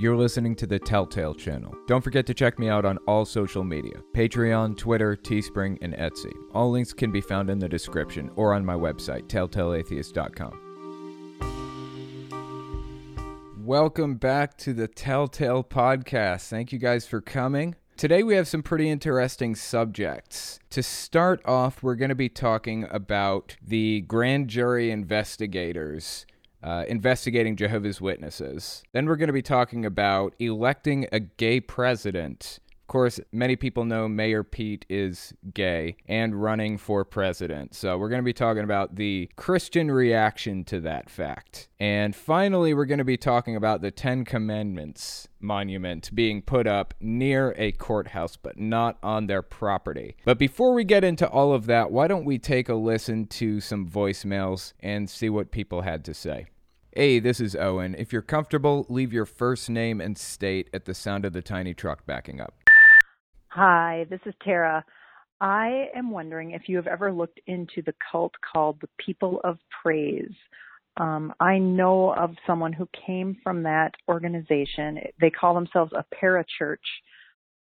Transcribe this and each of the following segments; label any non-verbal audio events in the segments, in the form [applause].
You're listening to the Telltale channel. Don't forget to check me out on all social media Patreon, Twitter, Teespring, and Etsy. All links can be found in the description or on my website, telltaleatheist.com. Welcome back to the Telltale Podcast. Thank you guys for coming. Today we have some pretty interesting subjects. To start off, we're going to be talking about the grand jury investigators uh, investigating Jehovah's Witnesses. Then we're going to be talking about electing a gay president. Of course, many people know Mayor Pete is gay and running for president. So we're going to be talking about the Christian reaction to that fact. And finally, we're going to be talking about the Ten Commandments monument being put up near a courthouse, but not on their property. But before we get into all of that, why don't we take a listen to some voicemails and see what people had to say? Hey, this is Owen. If you're comfortable, leave your first name and state at the sound of the tiny truck backing up. Hi, this is Tara. I am wondering if you have ever looked into the cult called the People of Praise. Um, I know of someone who came from that organization. They call themselves a parachurch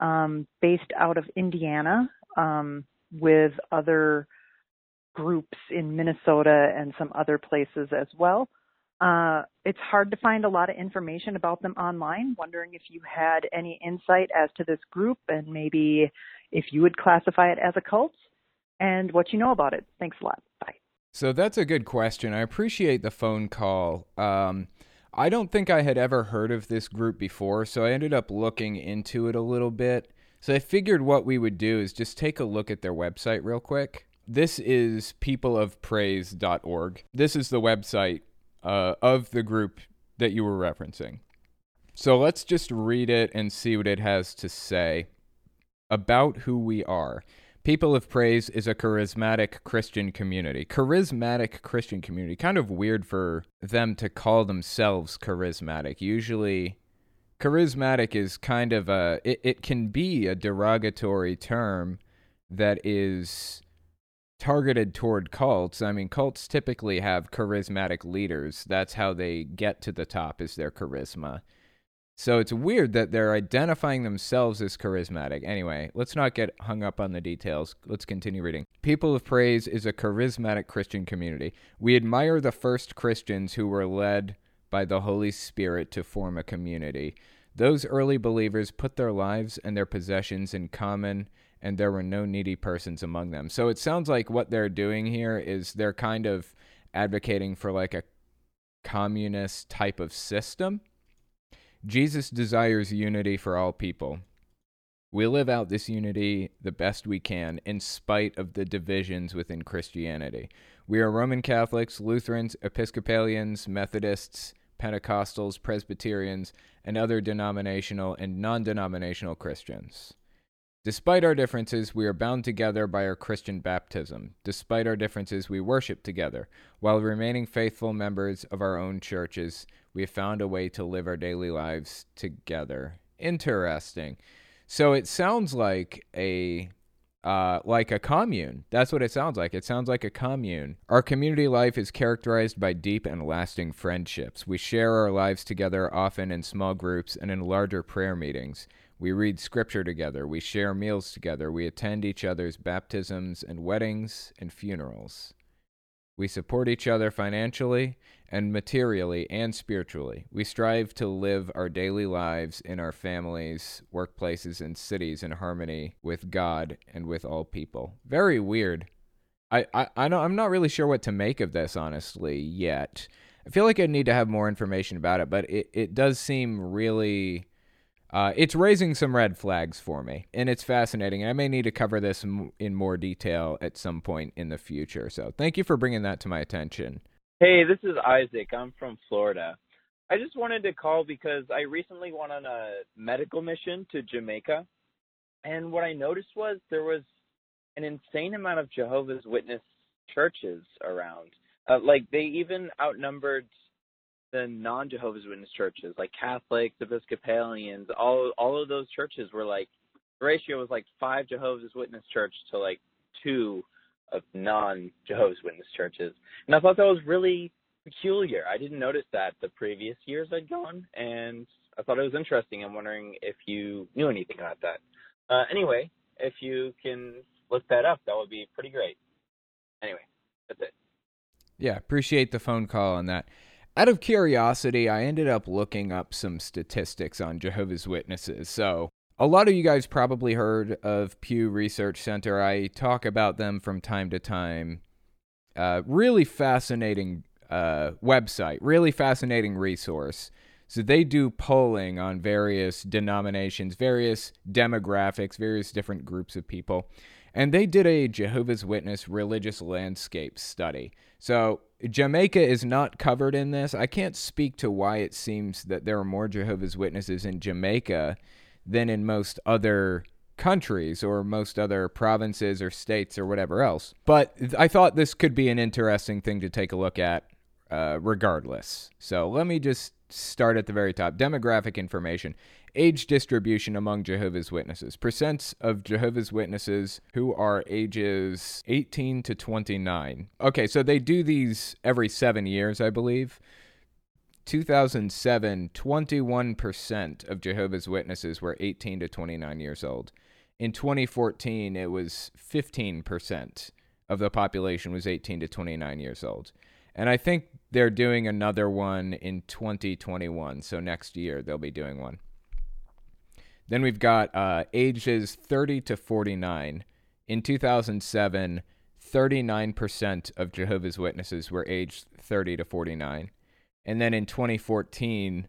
um, based out of Indiana um, with other groups in Minnesota and some other places as well. Uh, it's hard to find a lot of information about them online. Wondering if you had any insight as to this group and maybe if you would classify it as a cult and what you know about it. Thanks a lot. Bye. So that's a good question. I appreciate the phone call. Um, I don't think I had ever heard of this group before, so I ended up looking into it a little bit. So I figured what we would do is just take a look at their website real quick. This is peopleofpraise.org. This is the website uh, of the group that you were referencing. So let's just read it and see what it has to say about who we are. People of Praise is a charismatic Christian community. Charismatic Christian community. Kind of weird for them to call themselves charismatic. Usually, charismatic is kind of a, it, it can be a derogatory term that is targeted toward cults. I mean, cults typically have charismatic leaders. That's how they get to the top is their charisma. So it's weird that they're identifying themselves as charismatic. Anyway, let's not get hung up on the details. Let's continue reading. People of Praise is a charismatic Christian community. We admire the first Christians who were led by the Holy Spirit to form a community. Those early believers put their lives and their possessions in common and there were no needy persons among them. So it sounds like what they're doing here is they're kind of advocating for like a communist type of system. Jesus desires unity for all people. We live out this unity the best we can in spite of the divisions within Christianity. We are Roman Catholics, Lutherans, Episcopalians, Methodists, Pentecostals, Presbyterians, and other denominational and non denominational Christians. Despite our differences, we are bound together by our Christian baptism. Despite our differences, we worship together. While remaining faithful members of our own churches, we have found a way to live our daily lives together. Interesting. So it sounds like a uh, like a commune. That's what it sounds like. It sounds like a commune. Our community life is characterized by deep and lasting friendships. We share our lives together often in small groups and in larger prayer meetings. We read scripture together. We share meals together. We attend each other's baptisms and weddings and funerals. We support each other financially and materially and spiritually. We strive to live our daily lives in our families, workplaces, and cities in harmony with God and with all people. Very weird. I, I, I know, I'm not really sure what to make of this, honestly, yet. I feel like I need to have more information about it, but it, it does seem really uh, it's raising some red flags for me, and it's fascinating. I may need to cover this in more detail at some point in the future. So, thank you for bringing that to my attention. Hey, this is Isaac. I'm from Florida. I just wanted to call because I recently went on a medical mission to Jamaica, and what I noticed was there was an insane amount of Jehovah's Witness churches around. Uh, like they even outnumbered the non Jehovah's Witness churches, like Catholics, Episcopalians, all all of those churches were like the ratio was like five Jehovah's Witness church to like two of non Jehovah's Witness churches. And I thought that was really peculiar. I didn't notice that the previous years I'd gone and I thought it was interesting. I'm wondering if you knew anything about that. Uh, anyway, if you can look that up, that would be pretty great. Anyway, that's it. Yeah, appreciate the phone call on that. Out of curiosity, I ended up looking up some statistics on Jehovah's Witnesses. So, a lot of you guys probably heard of Pew Research Center. I talk about them from time to time. Uh, really fascinating uh, website, really fascinating resource. So they do polling on various denominations, various demographics, various different groups of people. And they did a Jehovah's Witness religious landscape study. So Jamaica is not covered in this. I can't speak to why it seems that there are more Jehovah's Witnesses in Jamaica than in most other countries or most other provinces or states or whatever else. But I thought this could be an interesting thing to take a look at uh, regardless. So let me just start at the very top. Demographic information. Age distribution among Jehovah's Witnesses. Percents of Jehovah's Witnesses who are ages 18 to 29. Okay, so they do these every seven years, I believe. 2007, 21% of Jehovah's Witnesses were 18 to 29 years old. In 2014, it was 15% of the population was 18 to 29 years old. And I think they're doing another one in 2021. So next year, they'll be doing one. Then we've got uh, ages 30 to 49. In 2007, 39% of Jehovah's Witnesses were aged 30 to 49. And then in 2014,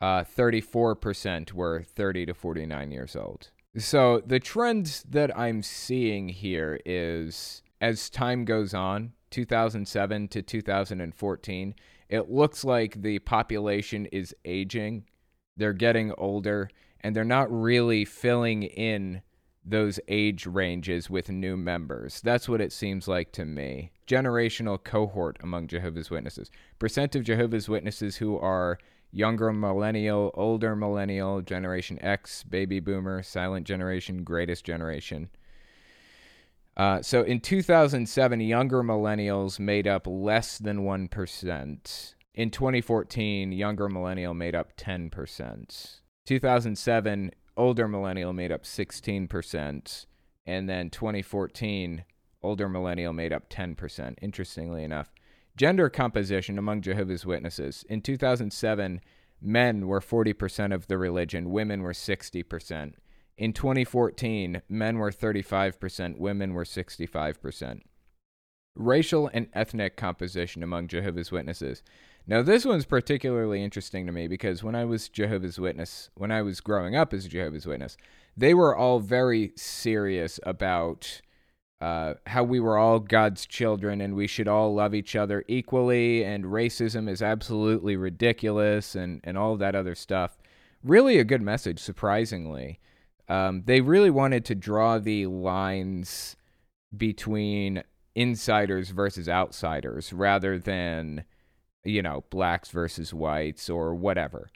uh, 34% were 30 to 49 years old. So the trend that I'm seeing here is as time goes on, 2007 to 2014, it looks like the population is aging. They're getting older and they're not really filling in those age ranges with new members. That's what it seems like to me. Generational cohort among Jehovah's Witnesses. Percent of Jehovah's Witnesses who are younger millennial, older millennial, Generation X, baby boomer, silent generation, greatest generation. Uh, so in 2007, younger millennials made up less than 1%. In 2014, younger millennial made up 10%. 2007, older millennial made up 16%. And then 2014, older millennial made up 10%, interestingly enough. Gender composition among Jehovah's Witnesses. In 2007, men were 40% of the religion, women were 60%. In 2014, men were 35%, women were 65%. Racial and ethnic composition among Jehovah's Witnesses. Now, this one's particularly interesting to me because when I was Jehovah's Witness, when I was growing up as a Jehovah's Witness, they were all very serious about uh, how we were all God's children and we should all love each other equally, and racism is absolutely ridiculous, and, and all that other stuff. Really a good message, surprisingly. Um, they really wanted to draw the lines between insiders versus outsiders rather than, you know, blacks versus whites or whatever.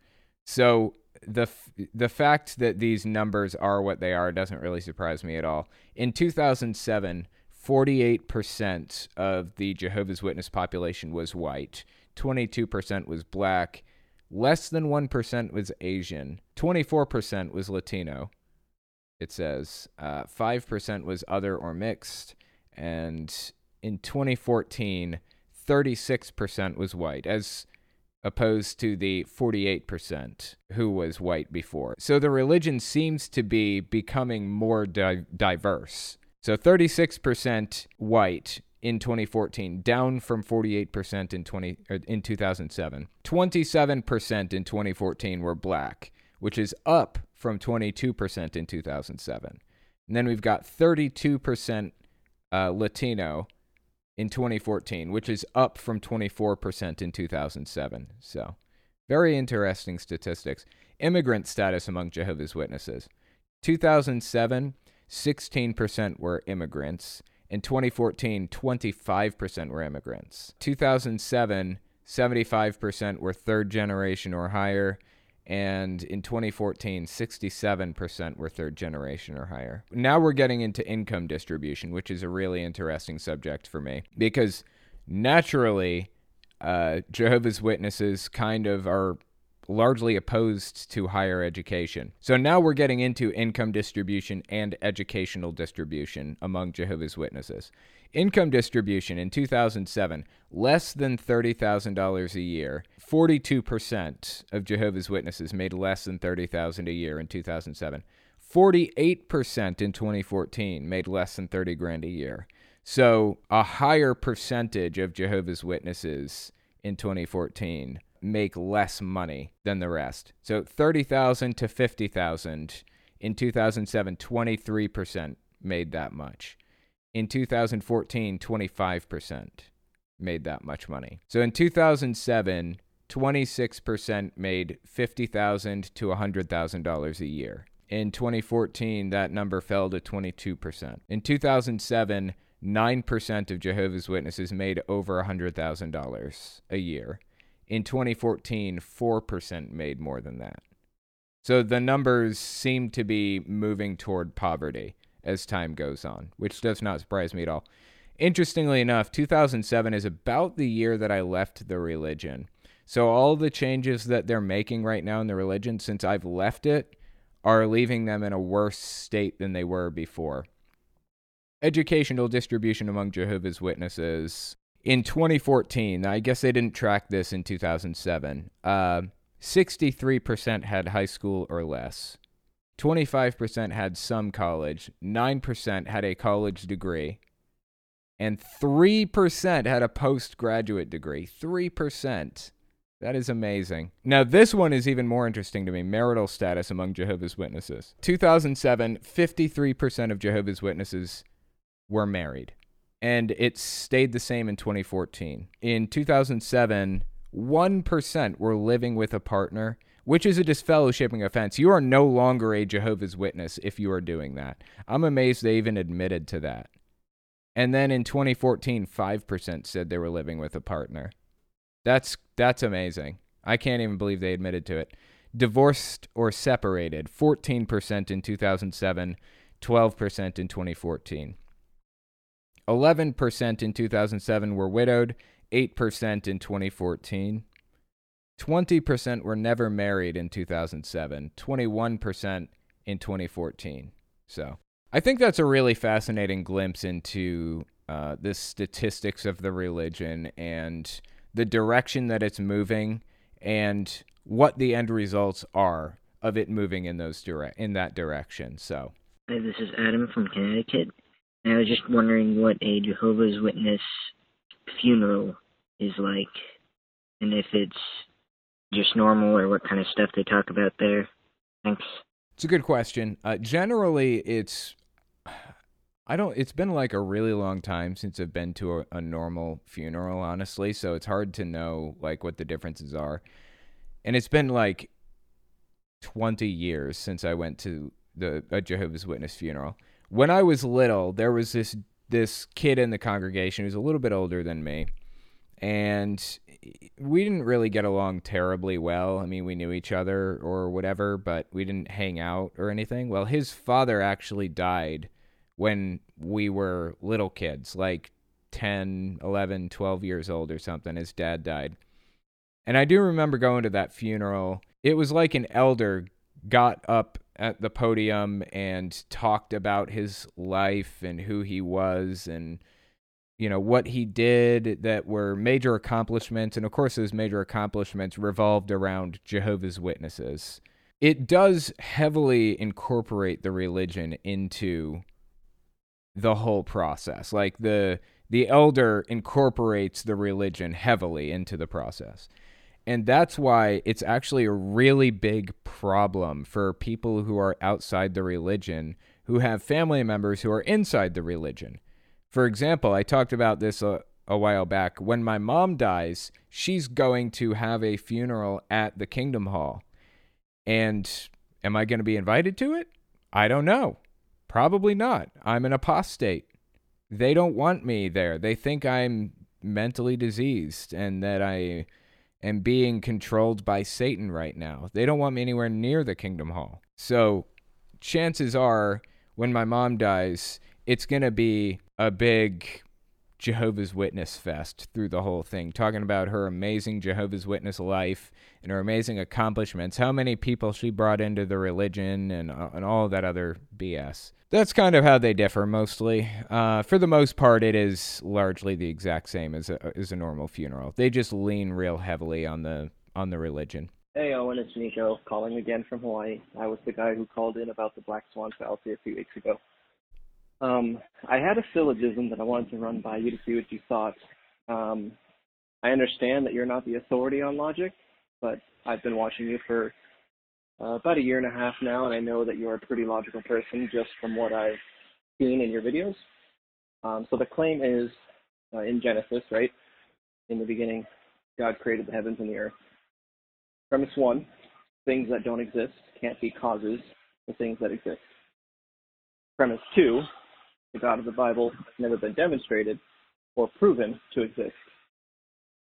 So the the fact that these numbers are what they are doesn't really surprise me at all. In 2007, 48% of the Jehovah's Witness population was white, 22% was black, less than 1% was Asian, 24% was Latino, it says uh, 5% was other or mixed. And in 2014, 36% was white, as opposed to the 48% who was white before. So the religion seems to be becoming more di- diverse. So 36% white in 2014, down from 48% in 20 uh, in 2007. 27% in 2014 were black, which is up from 22% in 2007. And then we've got 32% uh, Latino in 2014, which is up from 24% in 2007. So, very interesting statistics. Immigrant status among Jehovah's Witnesses. 2007, 16% were immigrants. In 2014, 25% were immigrants. 2007, 75% were third generation or higher and in 2014 67% were third generation or higher. Now we're getting into income distribution which is a really interesting subject for me because naturally uh, jehovah's witnesses kind of are largely opposed to higher education. So now we're getting into income distribution and educational distribution among Jehovah's Witnesses. Income distribution in 2007, less than $30,000 a year. 42% of Jehovah's Witnesses made less than 30,000 a year in 2007. 48% in 2014 made less than 30 grand a year. So, a higher percentage of Jehovah's Witnesses in 2014 make less money than the rest. So, 30,000 to 50,000 in 2007, 23% made that much. In 2014, 25% made that much money. So, in 2007, 26% made 50,000 to $100,000 a year. In 2014, that number fell to 22%. In 2007, 9% of Jehovah's Witnesses made over $100,000 a year. In 2014, 4% made more than that. So the numbers seem to be moving toward poverty as time goes on, which does not surprise me at all. Interestingly enough, 2007 is about the year that I left the religion. So all the changes that they're making right now in the religion since I've left it are leaving them in a worse state than they were before. Educational distribution among Jehovah's Witnesses. In 2014, I guess they didn't track this in 2007, uh, 63% had high school or less. 25% had some college, 9% had a college degree, and 3% had a postgraduate degree. 3%. That is amazing. Now, this one is even more interesting to me marital status among Jehovah's Witnesses. 2007, 53% of Jehovah's Witnesses were married, and it stayed the same in 2014. In 2007, 1% were living with a partner, which is a disfellowshipping offense. You are no longer a Jehovah's Witness if you are doing that. I'm amazed they even admitted to that. And then in 2014, 5% said they were living with a partner. That's that's amazing. I can't even believe they admitted to it. Divorced or separated, 14% in 2007, 12% in 2014. 11% in 2007 were widowed, 8% in 2014. 20% were never married in 2007, 21% in 2014. So I think that's a really fascinating glimpse into uh, the statistics of the religion and the direction that it's moving and what the end results are of it moving in those direct in that direction. So, Hi, this is Adam from Connecticut. I was just wondering what a Jehovah's Witness funeral is like, and if it's just normal or what kind of stuff they talk about there. Thanks. It's a good question. Uh, generally, it's I don't. It's been like a really long time since I've been to a, a, normal funeral, honestly. So it's hard to know like what the differences are. And it's been like twenty years since I went to the a Jehovah's Witness funeral. When I was little, there was this this kid in the congregation who's a little bit older than me, and we didn't really get along terribly well. I mean, we knew each other or whatever, but we didn't hang out or anything. Well, his father actually died when we were little kids, like 10, 11, 12 years old or something. His dad died. And I do remember going to that funeral. It was like an elder got up at the podium and talked about his life and who he was and you know what he did that were major accomplishments and of course those major accomplishments revolved around Jehovah's Witnesses. It does heavily incorporate the religion into the whole process. Like the the elder incorporates the religion heavily into the process. And that's why it's actually a really big problem for people who are outside the religion who have family members who are inside the religion. For example, I talked about this a, a while back. When my mom dies, she's going to have a funeral at the Kingdom Hall. And am I going to be invited to it? I don't know. Probably not. I'm an apostate. They don't want me there. They think I'm mentally diseased and that I am being controlled by Satan right now. They don't want me anywhere near the Kingdom Hall. So, chances are when my mom dies, it's going to be a big Jehovah's Witness fest through the whole thing, talking about her amazing Jehovah's Witness life and her amazing accomplishments, how many people she brought into the religion, and, uh, and all that other BS. That's kind of how they differ mostly. Uh, for the most part, it is largely the exact same as a, as a normal funeral. They just lean real heavily on the on the religion. Hey Owen, it's Nico calling again from Hawaii. I was the guy who called in about the black swan fallacy a few weeks ago. Um, I had a syllogism that I wanted to run by you to see what you thought. Um, I understand that you're not the authority on logic, but I've been watching you for uh, about a year and a half now, and I know that you're a pretty logical person just from what I've seen in your videos. Um, so the claim is uh, in Genesis, right? In the beginning, God created the heavens and the earth. Premise one things that don't exist can't be causes for things that exist. Premise two the God of the Bible has never been demonstrated or proven to exist.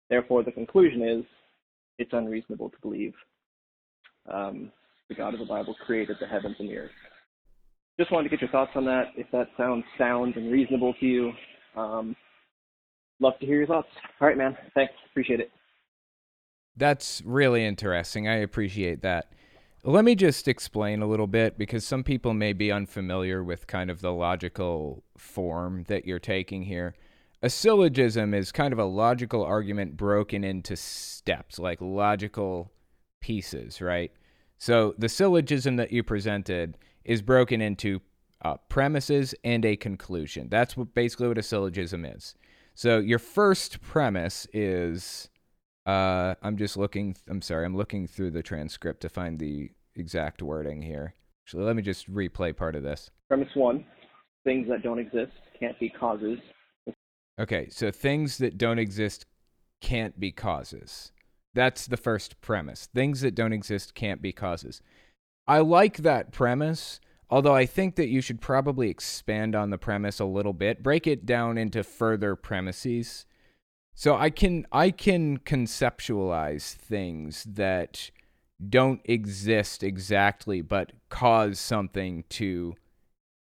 Therefore, the conclusion is it's unreasonable to believe um, the God of the Bible created the heavens and the earth. Just wanted to get your thoughts on that. If that sounds sound and reasonable to you, um, love to hear your thoughts. All right, man. Thanks. Appreciate it. That's really interesting. I appreciate that. Let me just explain a little bit because some people may be unfamiliar with kind of the logical form that you're taking here. A syllogism is kind of a logical argument broken into steps, like logical pieces, right? So the syllogism that you presented is broken into uh, premises and a conclusion. That's what basically what a syllogism is. So your first premise is uh, I'm just looking. I'm sorry. I'm looking through the transcript to find the exact wording here. Actually, let me just replay part of this. Premise one: things that don't exist can't be causes. Okay, so things that don't exist can't be causes. That's the first premise. Things that don't exist can't be causes. I like that premise, although I think that you should probably expand on the premise a little bit, break it down into further premises so I can I can conceptualize things that don't exist exactly but cause something to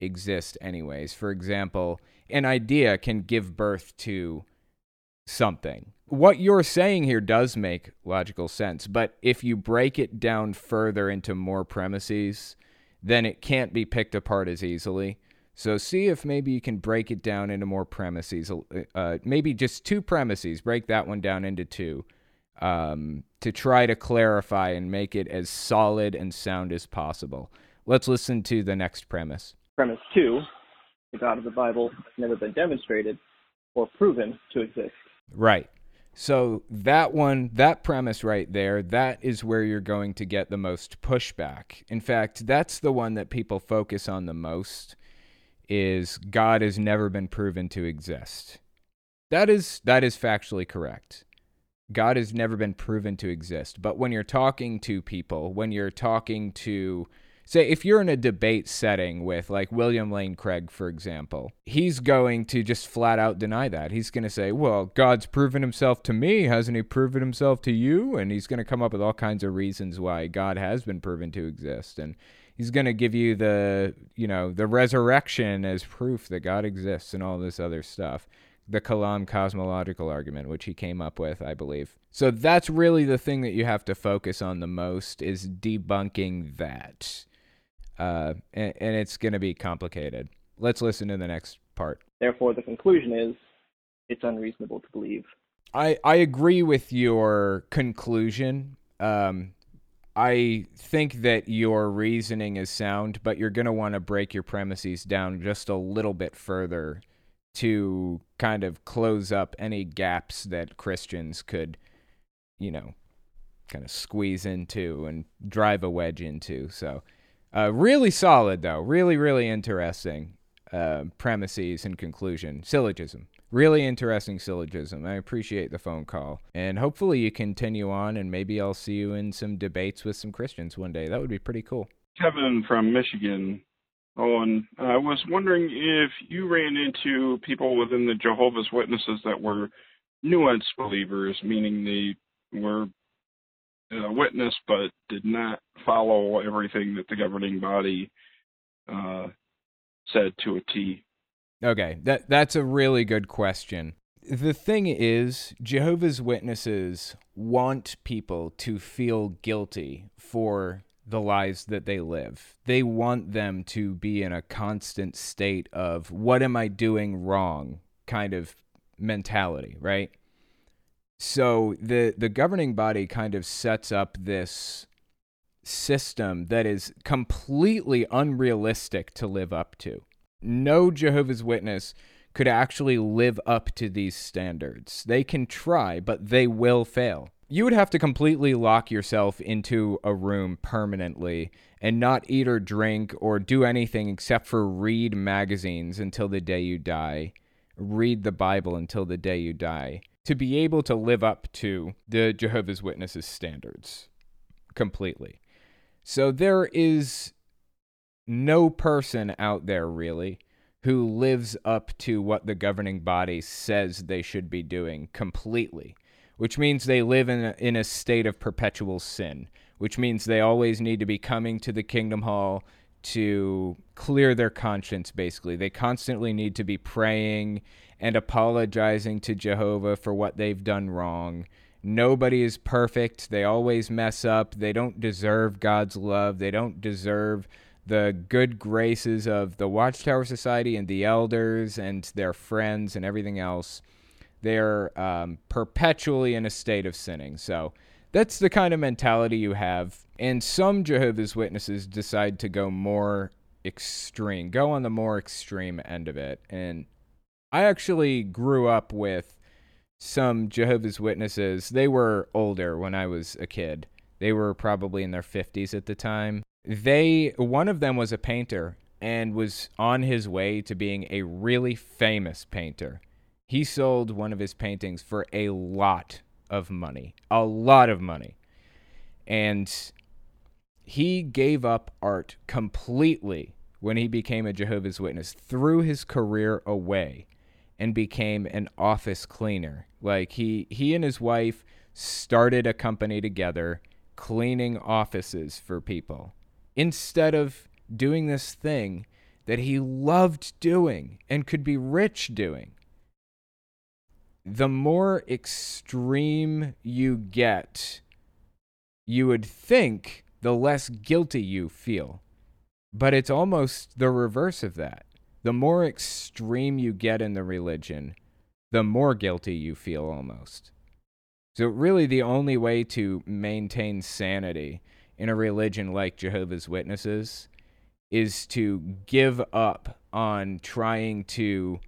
exist anyways. For example, an idea can give birth to something. What you're saying here does make logical sense, but if you break it down further into more premises, then it can't be picked apart as easily. So see if maybe you can break it down into more premises. Uh, uh, maybe just two premises. Break that one down into two um, to try to clarify and make it as solid and sound as possible. Let's listen to the next premise. Premise two: the God of the Bible has never been demonstrated or proven to exist. Right. So that one, that premise right there, that is where you're going to get the most pushback. In fact, that's the one that people focus on the most is God has never been proven to exist. That is that is factually correct. God has never been proven to exist. But when you're talking to people, when you're talking to say if you're in a debate setting with like William Lane Craig for example, he's going to just flat out deny that. He's going to say, "Well, God's proven himself to me, hasn't he proven himself to you?" And he's going to come up with all kinds of reasons why God has been proven to exist. And he's going to give you the you know the resurrection as proof that God exists and all this other stuff. The Kalam cosmological argument, which he came up with, I believe. So that's really the thing that you have to focus on the most is debunking that, uh, and, and it's going to be complicated. Let's listen to the next part. Therefore, the conclusion is it's unreasonable to believe. I I agree with your conclusion. Um, I think that your reasoning is sound, but you're going to want to break your premises down just a little bit further to kind of close up any gaps that Christians could, you know, kind of squeeze into and drive a wedge into. So, uh, really solid, though. Really, really interesting uh, premises and conclusion. Syllogism. Really interesting syllogism. I appreciate the phone call. And hopefully you continue on and maybe I'll see you in some debates with some Christians one day. That would be pretty cool. Kevin from Michigan. And I was wondering if you ran into people within the Jehovah's Witnesses that were nuanced believers, meaning they were a witness but did not follow everything that the governing body uh, said to a T. Okay, that that's a really good question. the thing is, Jehovah's Witnesses want people to feel guilty for the lives that they live. They want them to be in a constant state of what am I doing wrong kind of mentality, right? So the the governing body kind of sets up this system that is completely unrealistic to live up to. No Jehovah's Witness could actually live up to these standards. They can try, but they will fail. You would have to completely lock yourself into a room permanently and not eat or drink or do anything except for read magazines until the day you die, read the Bible until the day you die, to be able to live up to the Jehovah's Witnesses standards completely. So there is no person out there really who lives up to what the governing body says they should be doing completely, which means they live in a, in a state of perpetual sin, which means they always need to be coming to the kingdom hall to clear their conscience, basically. They constantly need to be praying and apologizing to Jehovah for what they've done wrong. Nobody is perfect. They always mess up. They don't deserve God's love. They don't deserve the good graces of the Watchtower Society and the elders and their friends and everything else. They're um, perpetually in a state of sinning. So that's the kind of mentality you have. And some Jehovah's Witnesses decide to go more extreme, go on the more extreme end of it. And I actually grew up with some Jehovah's Witnesses. They were older when I was a kid. They were probably in their 50s at the time they one of them was a painter and was on his way to being a really famous painter. He sold one of his paintings for a lot of money, a lot of money. And he gave up art completely when he became a Jehovah's Witness, threw his career away and became an office cleaner. Like he he and his wife started a company together cleaning offices for people instead of doing this thing that he loved doing and could be rich doing. The more extreme you get, you would think the less guilty you feel. But it's almost the reverse of that. The more extreme you get in the religion, the more guilty you feel almost. So, really, the only way to maintain sanity in a religion like Jehovah's Witnesses is to give up on trying to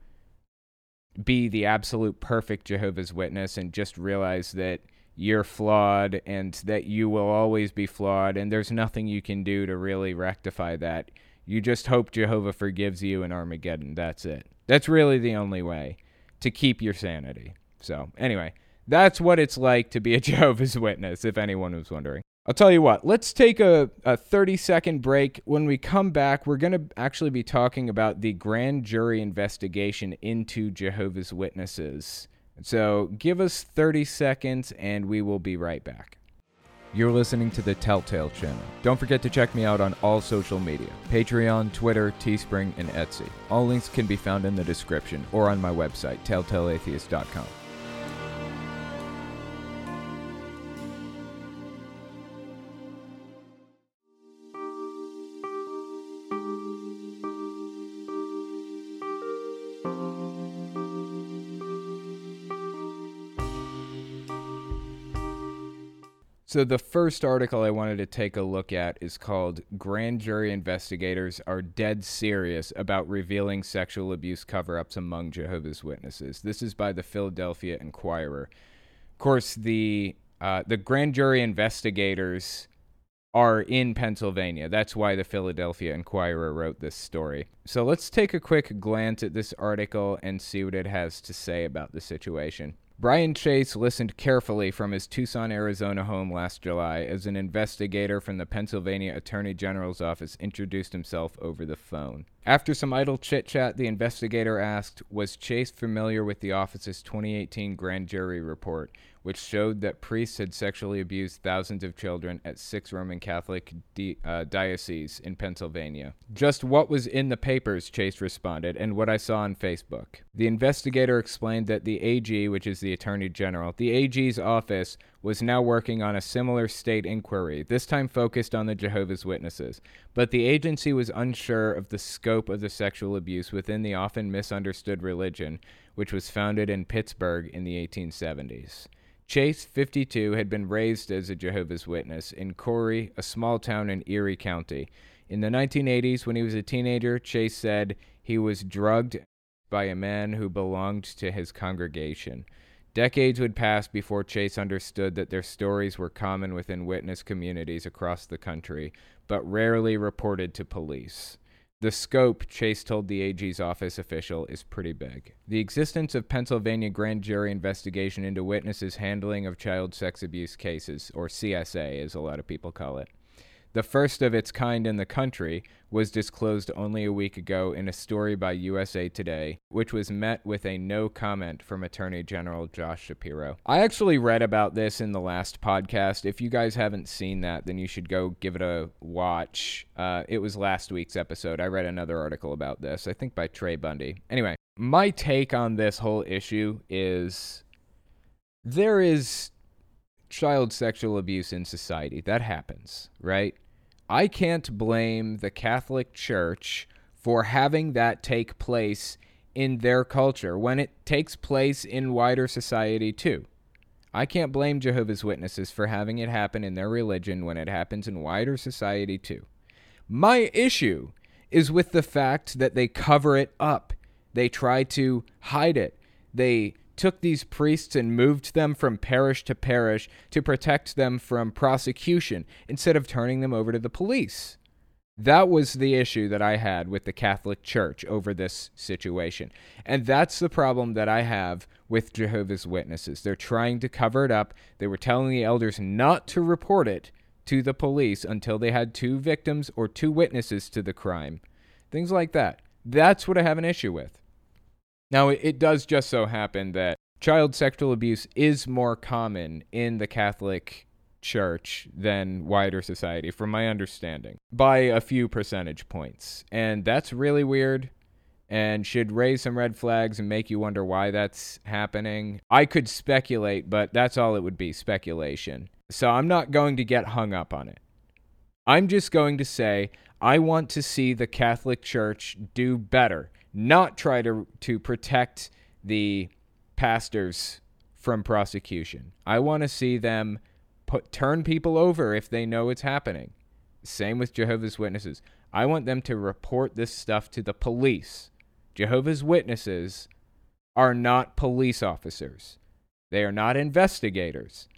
be the absolute perfect Jehovah's Witness and just realize that you're flawed and that you will always be flawed and there's nothing you can do to really rectify that. You just hope Jehovah forgives you in Armageddon. That's it. That's really the only way to keep your sanity. So, anyway, that's what it's like to be a [laughs] Jehovah's Witness, if anyone was wondering. I'll tell you what, let's take a, a 30 second break. When we come back, we're going to actually be talking about the grand jury investigation into Jehovah's Witnesses. So give us 30 seconds and we will be right back. You're listening to the Telltale channel. Don't forget to check me out on all social media Patreon, Twitter, Teespring, and Etsy. All links can be found in the description or on my website, telltaleatheist.com. So, the first article I wanted to take a look at is called Grand Jury Investigators Are Dead Serious About Revealing Sexual Abuse Cover Ups Among Jehovah's Witnesses. This is by the Philadelphia Inquirer. Of course, the, uh, the grand jury investigators are in Pennsylvania. That's why the Philadelphia Inquirer wrote this story. So, let's take a quick glance at this article and see what it has to say about the situation. Brian Chase listened carefully from his Tucson, Arizona home last July as an investigator from the Pennsylvania Attorney General's office introduced himself over the phone. After some idle chit chat, the investigator asked Was Chase familiar with the office's 2018 grand jury report, which showed that priests had sexually abused thousands of children at six Roman Catholic di- uh, dioceses in Pennsylvania. Just what was in the papers, Chase responded, and what I saw on Facebook. The investigator explained that the AG, which is the Attorney General, the AG's office was now working on a similar state inquiry, this time focused on the Jehovah's Witnesses. But the agency was unsure of the scope of the sexual abuse within the often misunderstood religion, which was founded in Pittsburgh in the 1870s. Chase, 52, had been raised as a Jehovah's Witness in Corry, a small town in Erie County. In the 1980s, when he was a teenager, Chase said he was drugged by a man who belonged to his congregation. Decades would pass before Chase understood that their stories were common within witness communities across the country, but rarely reported to police. The scope, Chase told the AG's office official, is pretty big. The existence of Pennsylvania grand jury investigation into witnesses' handling of child sex abuse cases, or CSA as a lot of people call it, the first of its kind in the country, was disclosed only a week ago in a story by USA Today, which was met with a no comment from Attorney General Josh Shapiro. I actually read about this in the last podcast. If you guys haven't seen that, then you should go give it a watch. Uh, it was last week's episode. I read another article about this, I think by Trey Bundy. Anyway, my take on this whole issue is there is child sexual abuse in society. That happens, right? I can't blame the Catholic Church for having that take place in their culture when it takes place in wider society too. I can't blame Jehovah's Witnesses for having it happen in their religion when it happens in wider society too. My issue is with the fact that they cover it up. They try to hide it. They took these priests and moved them from parish to parish to protect them from prosecution instead of turning them over to the police. That was the issue that I had with the Catholic Church over this situation. And that's the problem that I have with Jehovah's Witnesses. They're trying to cover it up. They were telling the elders not to report it to the police until they had two victims or two witnesses to the crime. Things like that. That's what I have an issue with. Now, it does just so happen that child sexual abuse is more common in the Catholic Church than wider society, from my understanding, by a few percentage points. And that's really weird and should raise some red flags and make you wonder why that's happening. I could speculate, but that's all it would be speculation. So I'm not going to get hung up on it. I'm just going to say I want to see the Catholic Church do better not try to to protect the pastors from prosecution. I want to see them put turn people over if they know it's happening. Same with Jehovah's Witnesses. I want them to report this stuff to the police. Jehovah's Witnesses are not police officers. They are not investigators.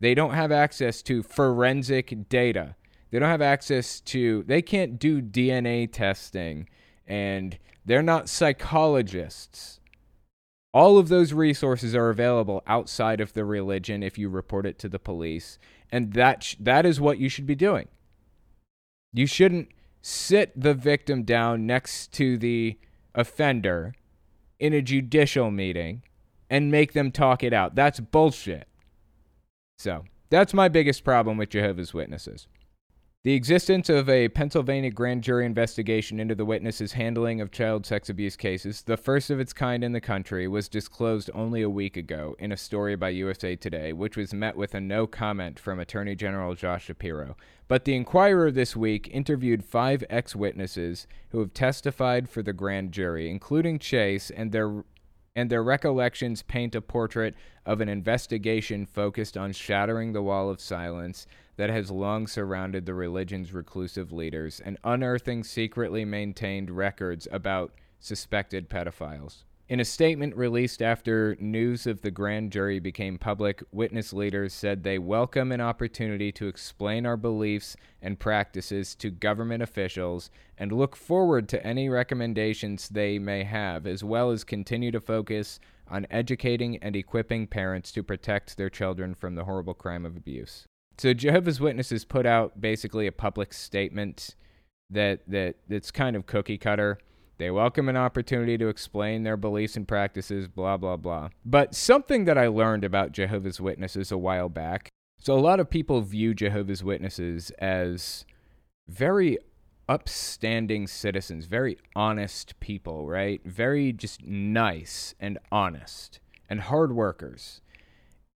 They don't have access to forensic data. They don't have access to they can't do DNA testing and they're not psychologists. All of those resources are available outside of the religion if you report it to the police, and that sh- that is what you should be doing. You shouldn't sit the victim down next to the offender in a judicial meeting and make them talk it out. That's bullshit. So, that's my biggest problem with Jehovah's Witnesses. The existence of a Pennsylvania grand jury investigation into the witnesses' handling of child sex abuse cases, the first of its kind in the country, was disclosed only a week ago in a story by USA Today, which was met with a no comment from Attorney General Josh Shapiro. But the Inquirer this week interviewed five ex witnesses who have testified for the grand jury, including Chase, and their and their recollections paint a portrait of an investigation focused on shattering the wall of silence that has long surrounded the religion's reclusive leaders and unearthing secretly maintained records about suspected pedophiles. In a statement released after news of the grand jury became public, witness leaders said they welcome an opportunity to explain our beliefs and practices to government officials and look forward to any recommendations they may have, as well as continue to focus on educating and equipping parents to protect their children from the horrible crime of abuse. So Jehovah's Witnesses put out basically a public statement that that that's kind of cookie cutter. They welcome an opportunity to explain their beliefs and practices, blah, blah, blah. But something that I learned about Jehovah's Witnesses a while back so, a lot of people view Jehovah's Witnesses as very upstanding citizens, very honest people, right? Very just nice and honest and hard workers.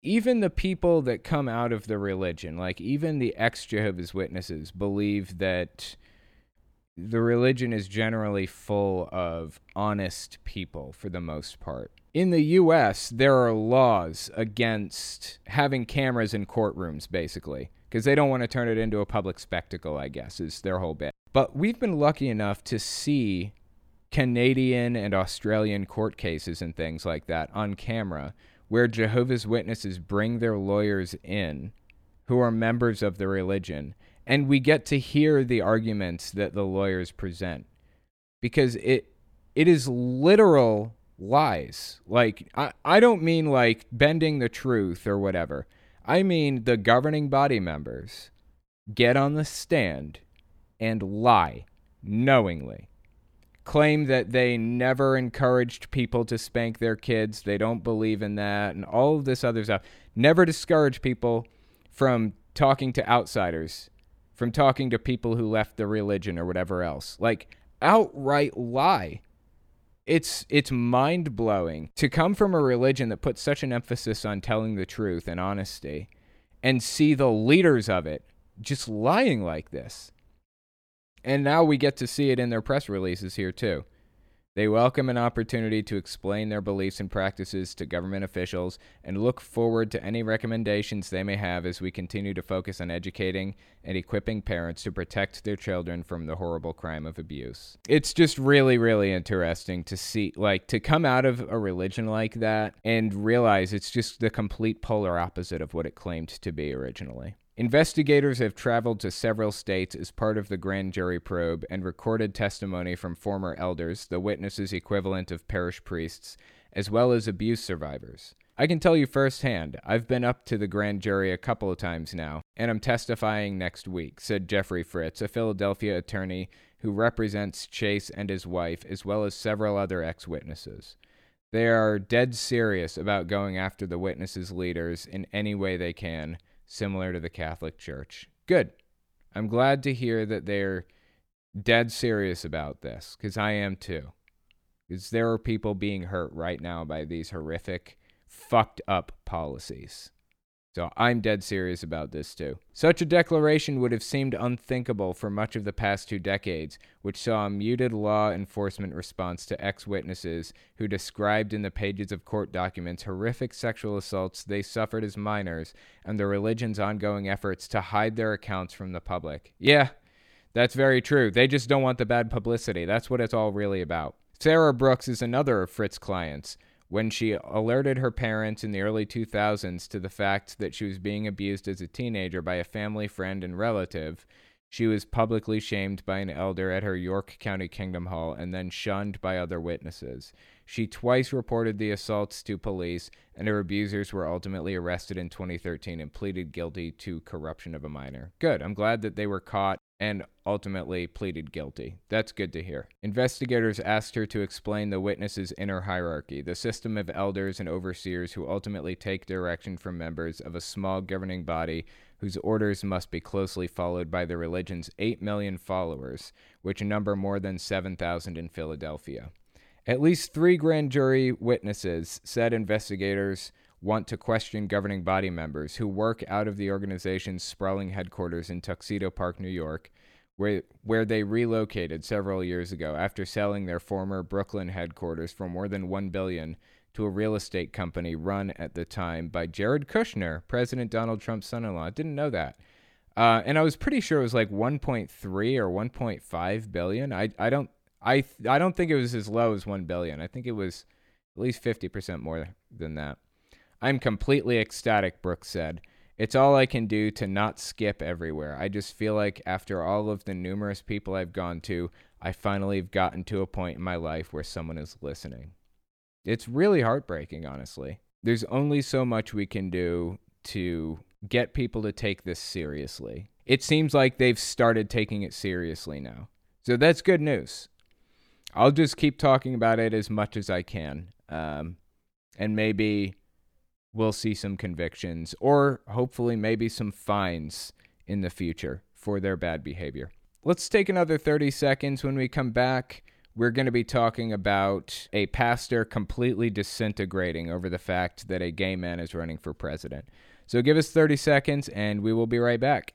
Even the people that come out of the religion, like even the ex Jehovah's Witnesses, believe that the religion is generally full of honest people for the most part. In the US, there are laws against having cameras in courtrooms, basically, because they don't want to turn it into a public spectacle, I guess, is their whole bit. But we've been lucky enough to see Canadian and Australian court cases and things like that on camera where Jehovah's Witnesses bring their lawyers in who are members of the religion and we get to hear the arguments that the lawyers present. Because it it is literal lies. Like I, I don't mean like bending the truth or whatever. I mean the governing body members get on the stand and lie knowingly claim that they never encouraged people to spank their kids they don't believe in that and all of this other stuff never discourage people from talking to outsiders from talking to people who left the religion or whatever else. Like outright lie. It's it's mind-blowing to come from a religion that puts such an emphasis on telling the truth and honesty and see the leaders of it just lying like this. And now we get to see it in their press releases here too. They welcome an opportunity to explain their beliefs and practices to government officials and look forward to any recommendations they may have as we continue to focus on educating and equipping parents to protect their children from the horrible crime of abuse. It's just really, really interesting to see, like, to come out of a religion like that and realize it's just the complete polar opposite of what it claimed to be originally. Investigators have traveled to several states as part of the grand jury probe and recorded testimony from former elders, the witnesses' equivalent of parish priests, as well as abuse survivors. I can tell you firsthand, I've been up to the grand jury a couple of times now, and I'm testifying next week, said Jeffrey Fritz, a Philadelphia attorney who represents Chase and his wife, as well as several other ex witnesses. They are dead serious about going after the witnesses' leaders in any way they can similar to the Catholic Church. Good. I'm glad to hear that they're dead serious about this because I am too. Because there are people being hurt right now by these horrific, fucked up policies. So I'm dead serious about this too. Such a declaration would have seemed unthinkable for much of the past two decades, which saw a muted law enforcement response to ex witnesses who described in the pages of court documents horrific sexual assaults they suffered as minors and the religion's ongoing efforts to hide their accounts from the public. Yeah, that's very true. They just don't want the bad publicity. That's what it's all really about. Sarah Brooks is another of Fritz's clients when she alerted her parents in the early 2000s to the fact that she was being abused as a teenager by a family friend and relative, she was publicly shamed by an elder at her York County Kingdom Hall and then shunned by other witnesses. She twice reported the assaults to police, and her abusers were ultimately arrested in 2013 and pleaded guilty to corruption of a minor. Good. I'm glad that they were caught and ultimately pleaded guilty. That's good to hear. Investigators asked her to explain the witness's inner hierarchy, the system of elders and overseers who ultimately take direction from members of a small governing body whose orders must be closely followed by the religion's 8 million followers, which number more than 7,000 in Philadelphia. At least three grand jury witnesses said investigators want to question governing body members who work out of the organization's sprawling headquarters in Tuxedo Park, New York, where, where they relocated several years ago after selling their former Brooklyn headquarters for more than 1 billion to a real estate company run at the time by Jared Kushner, President Donald Trump's son-in-law. Didn't know that. Uh, and I was pretty sure it was like 1.3 or 1.5 billion. I I don't I I don't think it was as low as 1 billion. I think it was at least 50% more than that. I'm completely ecstatic, Brooks said. It's all I can do to not skip everywhere. I just feel like after all of the numerous people I've gone to, I finally have gotten to a point in my life where someone is listening. It's really heartbreaking, honestly. There's only so much we can do to get people to take this seriously. It seems like they've started taking it seriously now. So that's good news. I'll just keep talking about it as much as I can. Um, and maybe we'll see some convictions or hopefully maybe some fines in the future for their bad behavior. Let's take another 30 seconds when we come back. We're going to be talking about a pastor completely disintegrating over the fact that a gay man is running for president. So give us 30 seconds and we will be right back.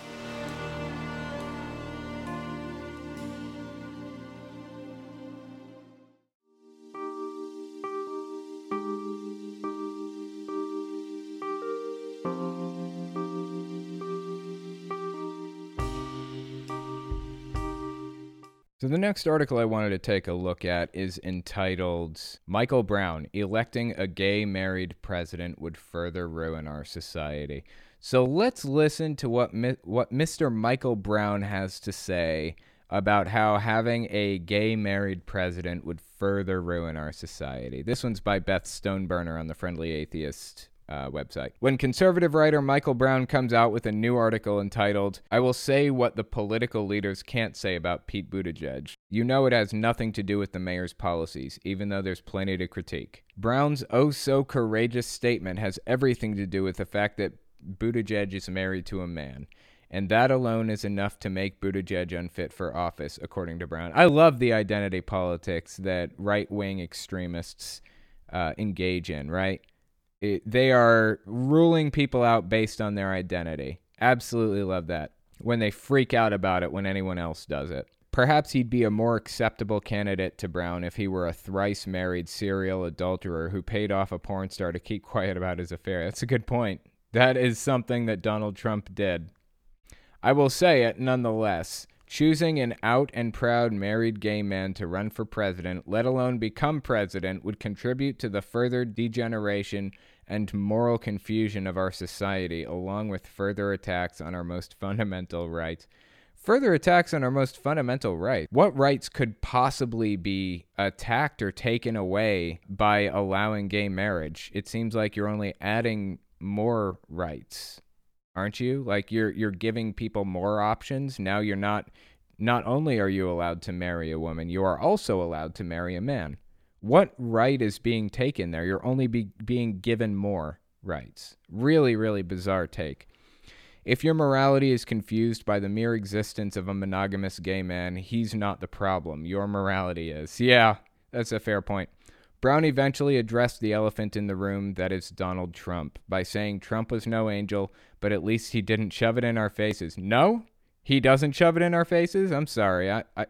the next article I wanted to take a look at is entitled Michael Brown Electing a Gay Married President Would Further Ruin Our Society. So, let's listen to what, what Mr. Michael Brown has to say about how having a gay married president would further ruin our society. This one's by Beth Stoneburner on the Friendly Atheist uh, website. When conservative writer Michael Brown comes out with a new article entitled, I Will Say What the Political Leaders Can't Say About Pete Buttigieg, you know it has nothing to do with the mayor's policies, even though there's plenty to critique. Brown's oh so courageous statement has everything to do with the fact that Buttigieg is married to a man. And that alone is enough to make Buttigieg unfit for office, according to Brown. I love the identity politics that right wing extremists uh, engage in, right? It, they are ruling people out based on their identity. Absolutely love that. When they freak out about it when anyone else does it. Perhaps he'd be a more acceptable candidate to Brown if he were a thrice married serial adulterer who paid off a porn star to keep quiet about his affair. That's a good point. That is something that Donald Trump did. I will say it nonetheless. Choosing an out and proud married gay man to run for president, let alone become president, would contribute to the further degeneration and moral confusion of our society, along with further attacks on our most fundamental rights. Further attacks on our most fundamental rights. What rights could possibly be attacked or taken away by allowing gay marriage? It seems like you're only adding more rights, aren't you? Like you're you're giving people more options. Now you're not not only are you allowed to marry a woman, you are also allowed to marry a man. What right is being taken there? You're only be, being given more rights. Really, really bizarre take. If your morality is confused by the mere existence of a monogamous gay man, he's not the problem. Your morality is. Yeah, that's a fair point. Brown eventually addressed the elephant in the room that is Donald Trump by saying Trump was no angel, but at least he didn't shove it in our faces. No? He doesn't shove it in our faces? I'm sorry. I, I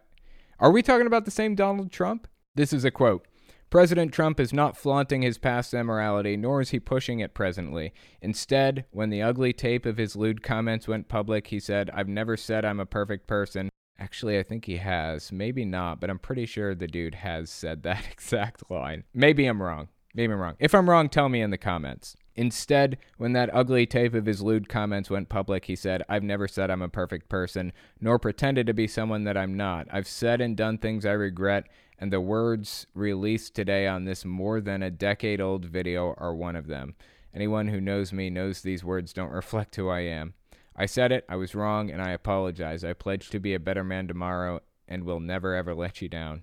Are we talking about the same Donald Trump? This is a quote. President Trump is not flaunting his past immorality, nor is he pushing it presently. Instead, when the ugly tape of his lewd comments went public, he said, I've never said I'm a perfect person. Actually, I think he has. Maybe not, but I'm pretty sure the dude has said [laughs] that exact line. Maybe I'm wrong. Maybe I'm wrong. If I'm wrong, tell me in the comments. Instead, when that ugly tape of his lewd comments went public, he said, I've never said I'm a perfect person, nor pretended to be someone that I'm not. I've said and done things I regret, and the words released today on this more than a decade old video are one of them. Anyone who knows me knows these words don't [laughs] reflect who I am. I said it, I was wrong, and I apologize. I pledge to be a better man tomorrow and will never ever let you down.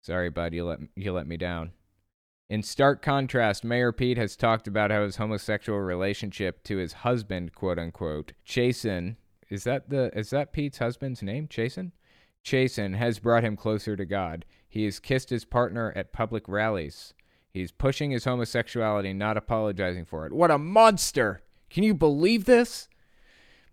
Sorry, bud, you let you let me down. In stark contrast, Mayor Pete has talked about how his homosexual relationship to his husband, quote unquote, Chasten, is that the is that Pete's husband's name, Chasten? Chasten has brought him closer to God. He has kissed his partner at public rallies. He's pushing his homosexuality, not apologizing for it. What a monster! Can you believe this?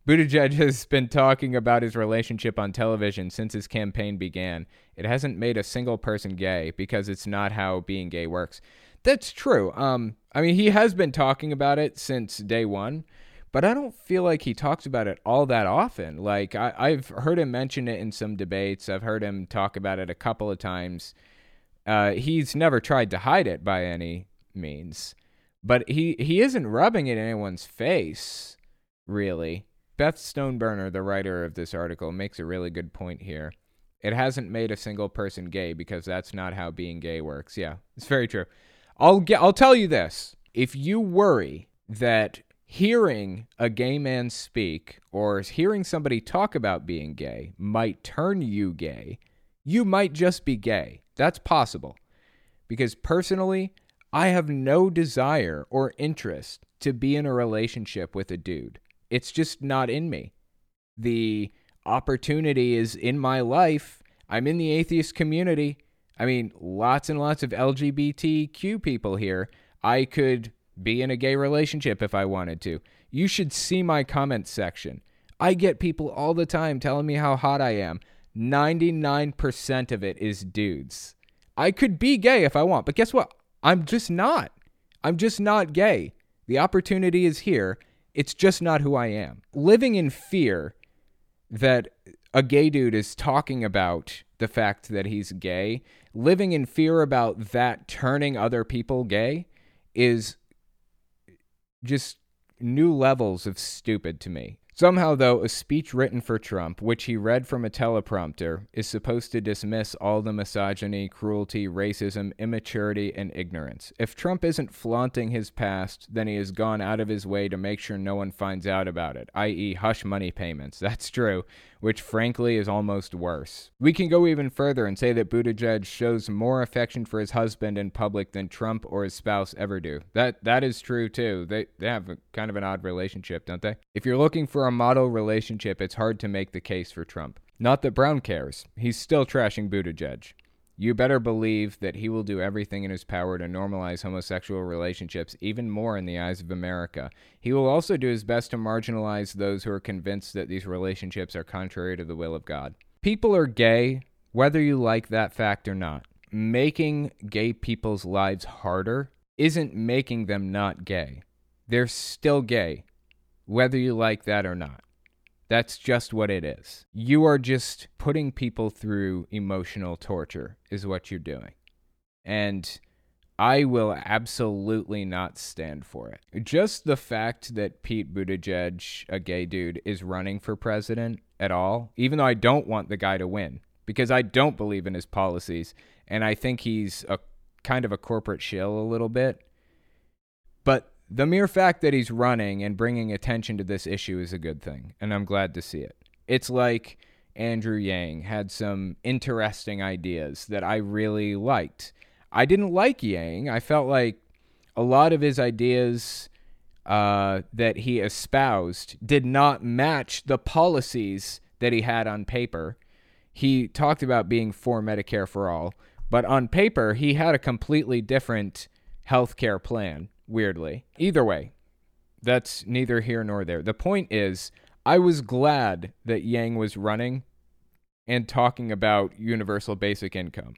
Buttigieg has been talking about his relationship on television since his campaign began. It hasn't made a single person gay because it's not how being gay works. That's true. Um, I mean, he has been talking about it since day one, but I don't feel like he talks about it all that often. Like I, have heard him mention it in some debates. I've heard him talk about it a couple of times. Uh, he's never tried to hide it by any means, but he he isn't rubbing it in anyone's face, really. Beth Stoneburner, the writer of this article, makes a really good point here. It hasn't made a single person gay because that's not how being gay works. Yeah, it's very true. I'll get I'll tell you this. If you worry that hearing a gay man speak or hearing somebody talk about being gay might turn you gay, you might just be gay. That's possible. Because personally, I have no desire or interest to be in a relationship with a dude. It's just not in me. The opportunity is in my life. I'm in the atheist community. I mean, lots and lots of LGBTQ people here. I could be in a gay relationship if I wanted to. You should see my comment section. I get people all the time telling me how hot I am. 99% of it is dudes. I could be gay if I want, but guess what? I'm just not. I'm just not gay. The opportunity is here. It's just not who I am. Living in fear that a gay dude is talking about the fact that he's gay, living in fear about that turning other people gay is just new levels of stupid to me. Somehow, though, a speech written for Trump, which he read from a teleprompter, is supposed to dismiss all the misogyny, cruelty, racism, immaturity, and ignorance. If Trump isn't flaunting his past, then he has gone out of his way to make sure no one finds out about it, i.e., hush money payments. [laughs] That's true, which frankly is almost worse. We can go even further and say that Buttigieg shows more affection for his husband in public than Trump or his spouse ever do. That that is true too. They they have a, kind of an odd relationship, don't they? If you're looking for a model relationship, it's hard to make the case for Trump. Not that Brown cares. He's still trashing Buttigieg. You better believe that he will do everything in his power to normalize homosexual relationships even more in the eyes of America. He will also do his best to marginalize those who are convinced that these relationships are contrary to the will of God. People are gay, whether you like that fact or not. Making gay people's lives harder isn't making them not gay. They're still gay, whether you like that or not. That's just what it is. You are just putting people through emotional torture, is what you're doing. And I will absolutely not stand for it. Just the fact that Pete Buttigieg, a gay dude, is running for president at all, even though I don't want the guy to win, because I don't believe in his policies, and I think he's a kind of a corporate shill a little bit. But the mere fact that he's running and bringing attention to this issue is a good thing, and I'm glad to see it. It's like Andrew Yang had some interesting ideas that I really liked. I didn't like Yang. I felt like a lot of his ideas uh, that he espoused did not match the policies that he had on paper. He talked about being for Medicare for all, but on paper, he had a completely different health care plan weirdly. Either way, that's neither here nor there. The point is, I was glad that Yang was running and talking about universal basic income.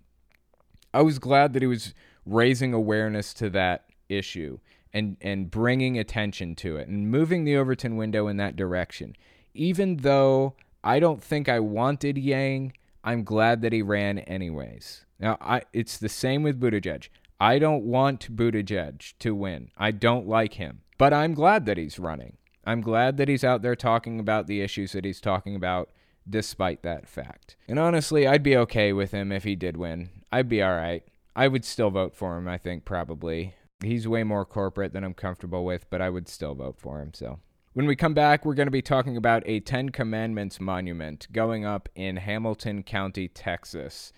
I was glad that he was raising awareness to that issue and and bringing attention to it and moving the Overton window in that direction. Even though I don't think I wanted Yang, I'm glad that he ran anyways. Now, I it's the same with Buttigieg. I don't want Buttigieg to win. I don't like him. But I'm glad that he's running. I'm glad that he's out there talking about the issues that he's talking about despite that fact. And honestly, I'd be okay with him if he did win. I'd be all right. I would still vote for him, I think, probably. He's way more corporate than I'm comfortable with, but I would still vote for him, so. When we come back, we're going to be talking about a Ten Commandments monument going up in Hamilton County, Texas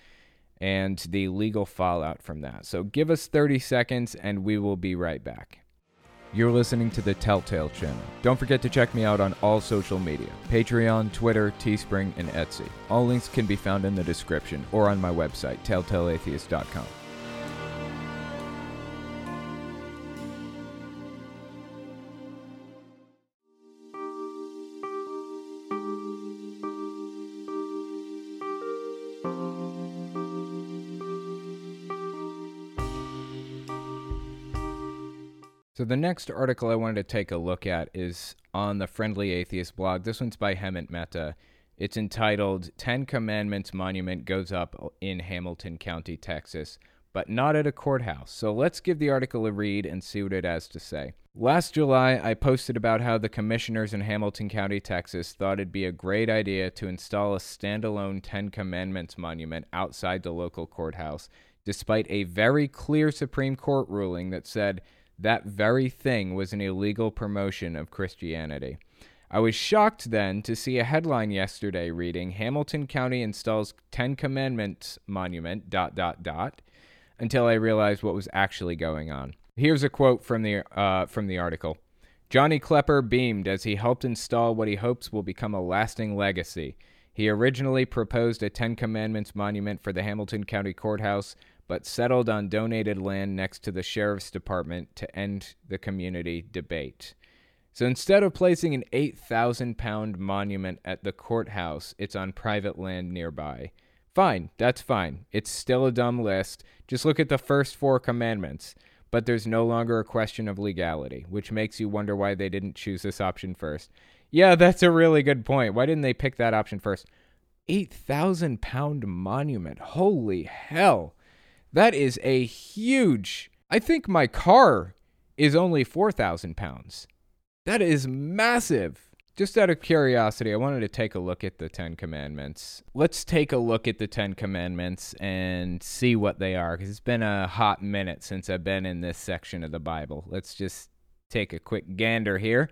and the legal fallout from that. So give us 30 seconds and we will be right back. You're listening to the Telltale channel. Don't forget to check me out on all social media Patreon, Twitter, Teespring, and Etsy. All links can be found in the description or on my website, telltaleatheist.com. the next article I wanted to take a look at is on the Friendly Atheist blog. This one's by Hemant Mehta. It's entitled Ten Commandments Monument Goes Up in Hamilton County, Texas, but not at a courthouse. So let's give the article a read and see what it has to say. Last July, I posted about how the commissioners in Hamilton County, Texas thought it'd be a great idea to install a standalone Ten Commandments monument outside the local courthouse despite a very clear Supreme Court ruling that said that very thing was an illegal promotion of Christianity. I was shocked then to see a headline yesterday reading Hamilton County installs 10 Commandments monument dot dot dot until I realized what was actually going on. Here's a quote from the uh, from the article. Johnny Klepper beamed as he helped install what he hopes will become a lasting legacy. He originally proposed a Ten Commandments monument for the Hamilton County Courthouse, but settled on donated land next to the Sheriff's Department to end the community debate. So instead of placing an 8,000 pound monument at the courthouse, it's on private land nearby. Fine, that's fine. It's still a dumb list. Just look at the first four commandments but there's no longer a question of legality, which makes you wonder why they didn't choose this option first. Yeah, that's a really good point. Why didn't they pick that option first? 8,000 pound monument. Holy hell. That is a huge. I think my car is only 4,000 pounds. That is massive. Just out of curiosity, I wanted to take a look at the Ten Commandments. Let's take a look at the Ten Commandments and see what they are, because it's been a hot minute since I've been in this section of the Bible. Let's just take a quick gander here.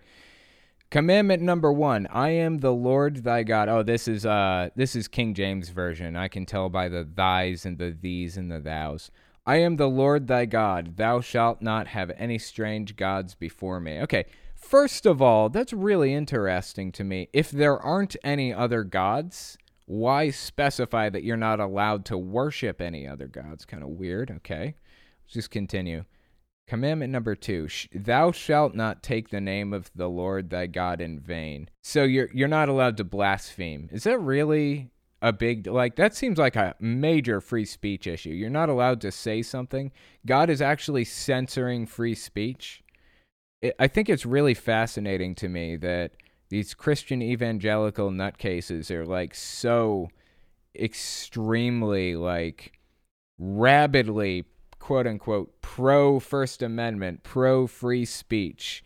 Commandment number one: I am the Lord thy God. Oh, this is uh, this is King James version. I can tell by the thys and the these and the thous. I am the Lord thy God. Thou shalt not have any strange gods before me. Okay, First of all, that's really interesting to me. If there aren't any other gods, why specify that you're not allowed to worship any other gods? Kind of weird. Okay. Let's just continue. Commandment number two: Thou shalt not take the name of the Lord thy God in vain. So you're you're not allowed to blaspheme. Is that really a big like that seems like a major free speech issue. You're not allowed to say something. God is actually censoring free speech it, I think it's really fascinating to me that these Christian evangelical nutcases are like so extremely like rabidly quote unquote pro First Amendment, pro free speech.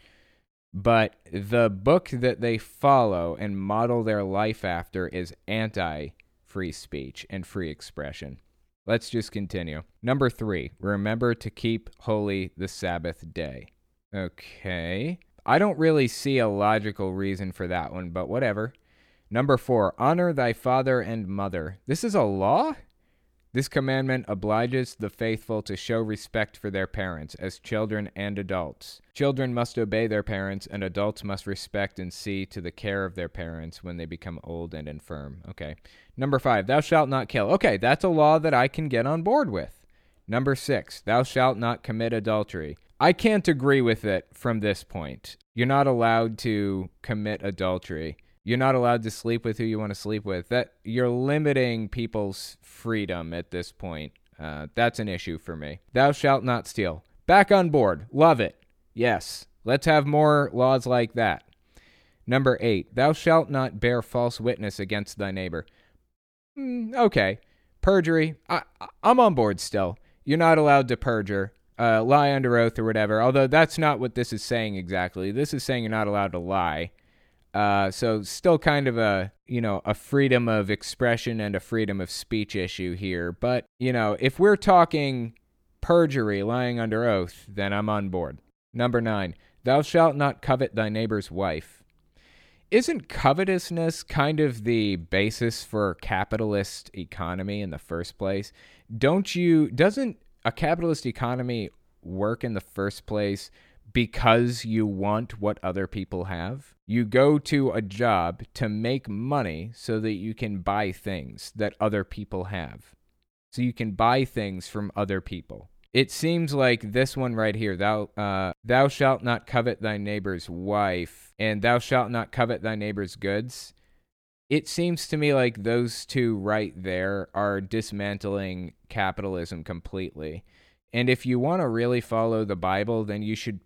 But the book that they follow and model their life after is anti free speech and free expression. Let's just continue. Number three, remember to keep holy the Sabbath day. Okay. I don't really see a logical reason for that one, but whatever. Number four, honor thy father and mother. This is a law? This commandment obliges the faithful to show respect for their parents as children and adults. Children must obey their parents, and adults must respect and see to the care of their parents when they become old and infirm. Okay. Number five, thou shalt not kill. Okay, that's a law that I can get on board with. Number six, thou shalt not commit adultery. I can't agree with it from this point. You're not allowed to commit adultery. You're not allowed to sleep with who you want to sleep with. That you're limiting people's freedom at this point. Uh, that's an issue for me. Thou shalt not steal. Back on board. Love it. Yes. Let's have more laws like that. Number eight. Thou shalt not bear false witness against thy neighbor. Mm, okay. Perjury. I, I'm on board still. You're not allowed to perjure uh, lie under oath or whatever. Although that's not what this is saying exactly. This is saying you're not allowed to lie. Uh, so still kind of a you know a freedom of expression and a freedom of speech issue here. But you know if we're talking perjury, lying under oath, then I'm on board. Number nine, thou shalt not covet thy neighbor's wife. Isn't covetousness kind of the basis for capitalist economy in the first place? Don't you doesn't a capitalist economy work in the first place because you want what other people have. You go to a job to make money so that you can buy things that other people have. So you can buy things from other people. It seems like this one right here, thou uh, thou shalt not covet thy neighbor's wife, and thou shalt not covet thy neighbor's goods it seems to me like those two right there are dismantling capitalism completely. And if you want to really follow the Bible, then you should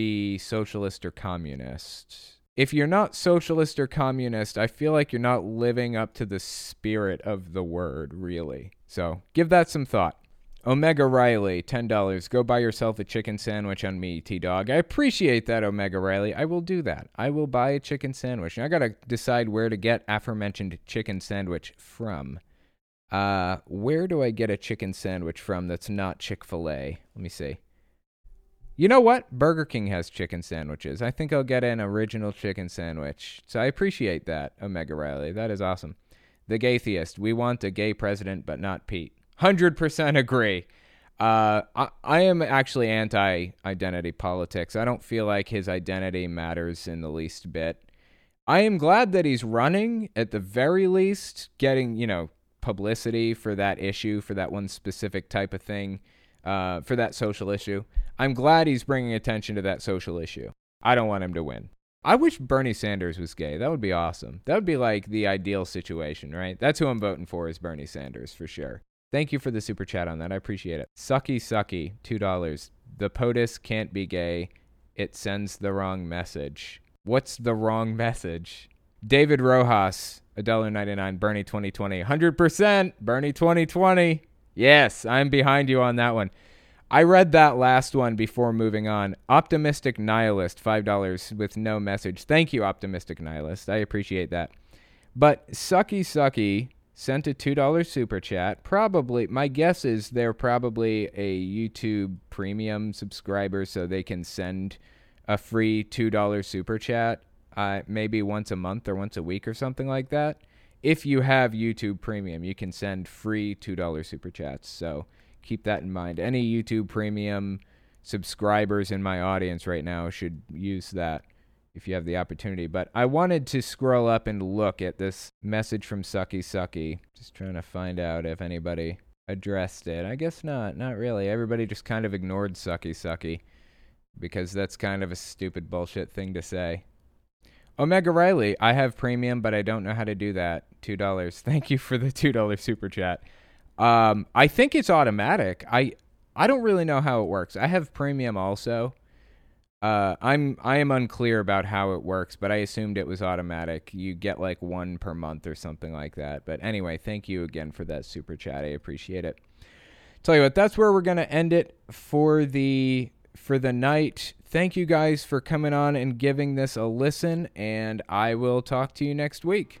be socialist or communist. If you're not socialist or communist, I feel like you're not living up to the spirit of the word, really. So give that some thought. Omega Riley, $10. Go buy yourself a chicken sandwich on me, T Dog. I appreciate that, Omega Riley. I will do that. I will buy a chicken sandwich. I got to decide where to get aforementioned chicken sandwich from. Uh, where do I get a chicken sandwich from that's not Chick fil A? Let me see. You know what? Burger King has chicken sandwiches. I think I'll get an original chicken sandwich. So I appreciate that, Omega Riley. That is awesome. The Gaytheist. We want a gay president, but not Pete. 100% agree. Uh, I, I am actually anti identity politics. I don't feel like his identity matters in the least bit. I am glad that he's running, at the very least, getting, you know, publicity for that issue, for that one specific type of thing, uh, for that social issue. I'm glad he's bringing attention to that social issue. I don't want him to win. I wish Bernie Sanders was gay. That would be awesome. That would be like the ideal situation, right? That's who I'm voting for is Bernie Sanders for sure. Thank you for the super chat on that. I appreciate it. Sucky sucky, $2. The POTUS can't be gay. It sends the wrong message. What's the wrong message? David Rojas, $1.99, Bernie 2020. 100% Bernie 2020. Yes, I'm behind you on that one. I read that last one before moving on. Optimistic Nihilist, $5 with no message. Thank you, Optimistic Nihilist. I appreciate that. But Sucky Sucky sent a $2 super chat. Probably, my guess is they're probably a YouTube premium subscriber so they can send a free $2 super chat uh, maybe once a month or once a week or something like that. If you have YouTube Premium, you can send free $2 super chats. So keep that in mind. Any YouTube Premium subscribers in my audience right now should use that if you have the opportunity. But I wanted to scroll up and look at this message from Sucky Sucky. Just trying to find out if anybody addressed it. I guess not. Not really. Everybody just kind of ignored Sucky Sucky because that's kind of a stupid bullshit thing to say. Omega Riley, I have premium, but I don't know how to do that. Two dollars. [laughs] Thank you for the two dollar super chat. Um, I think it's automatic. I I don't really know how it works. I have premium also. Uh, I'm I am unclear about how it works, but I assumed it was automatic. You get like one per month or something like that. But anyway, thank you again for that super chat. I appreciate it. Tell you what, that's where we're gonna end it for the for the night. Thank you guys for coming on and giving this a listen, and I will talk to you next week.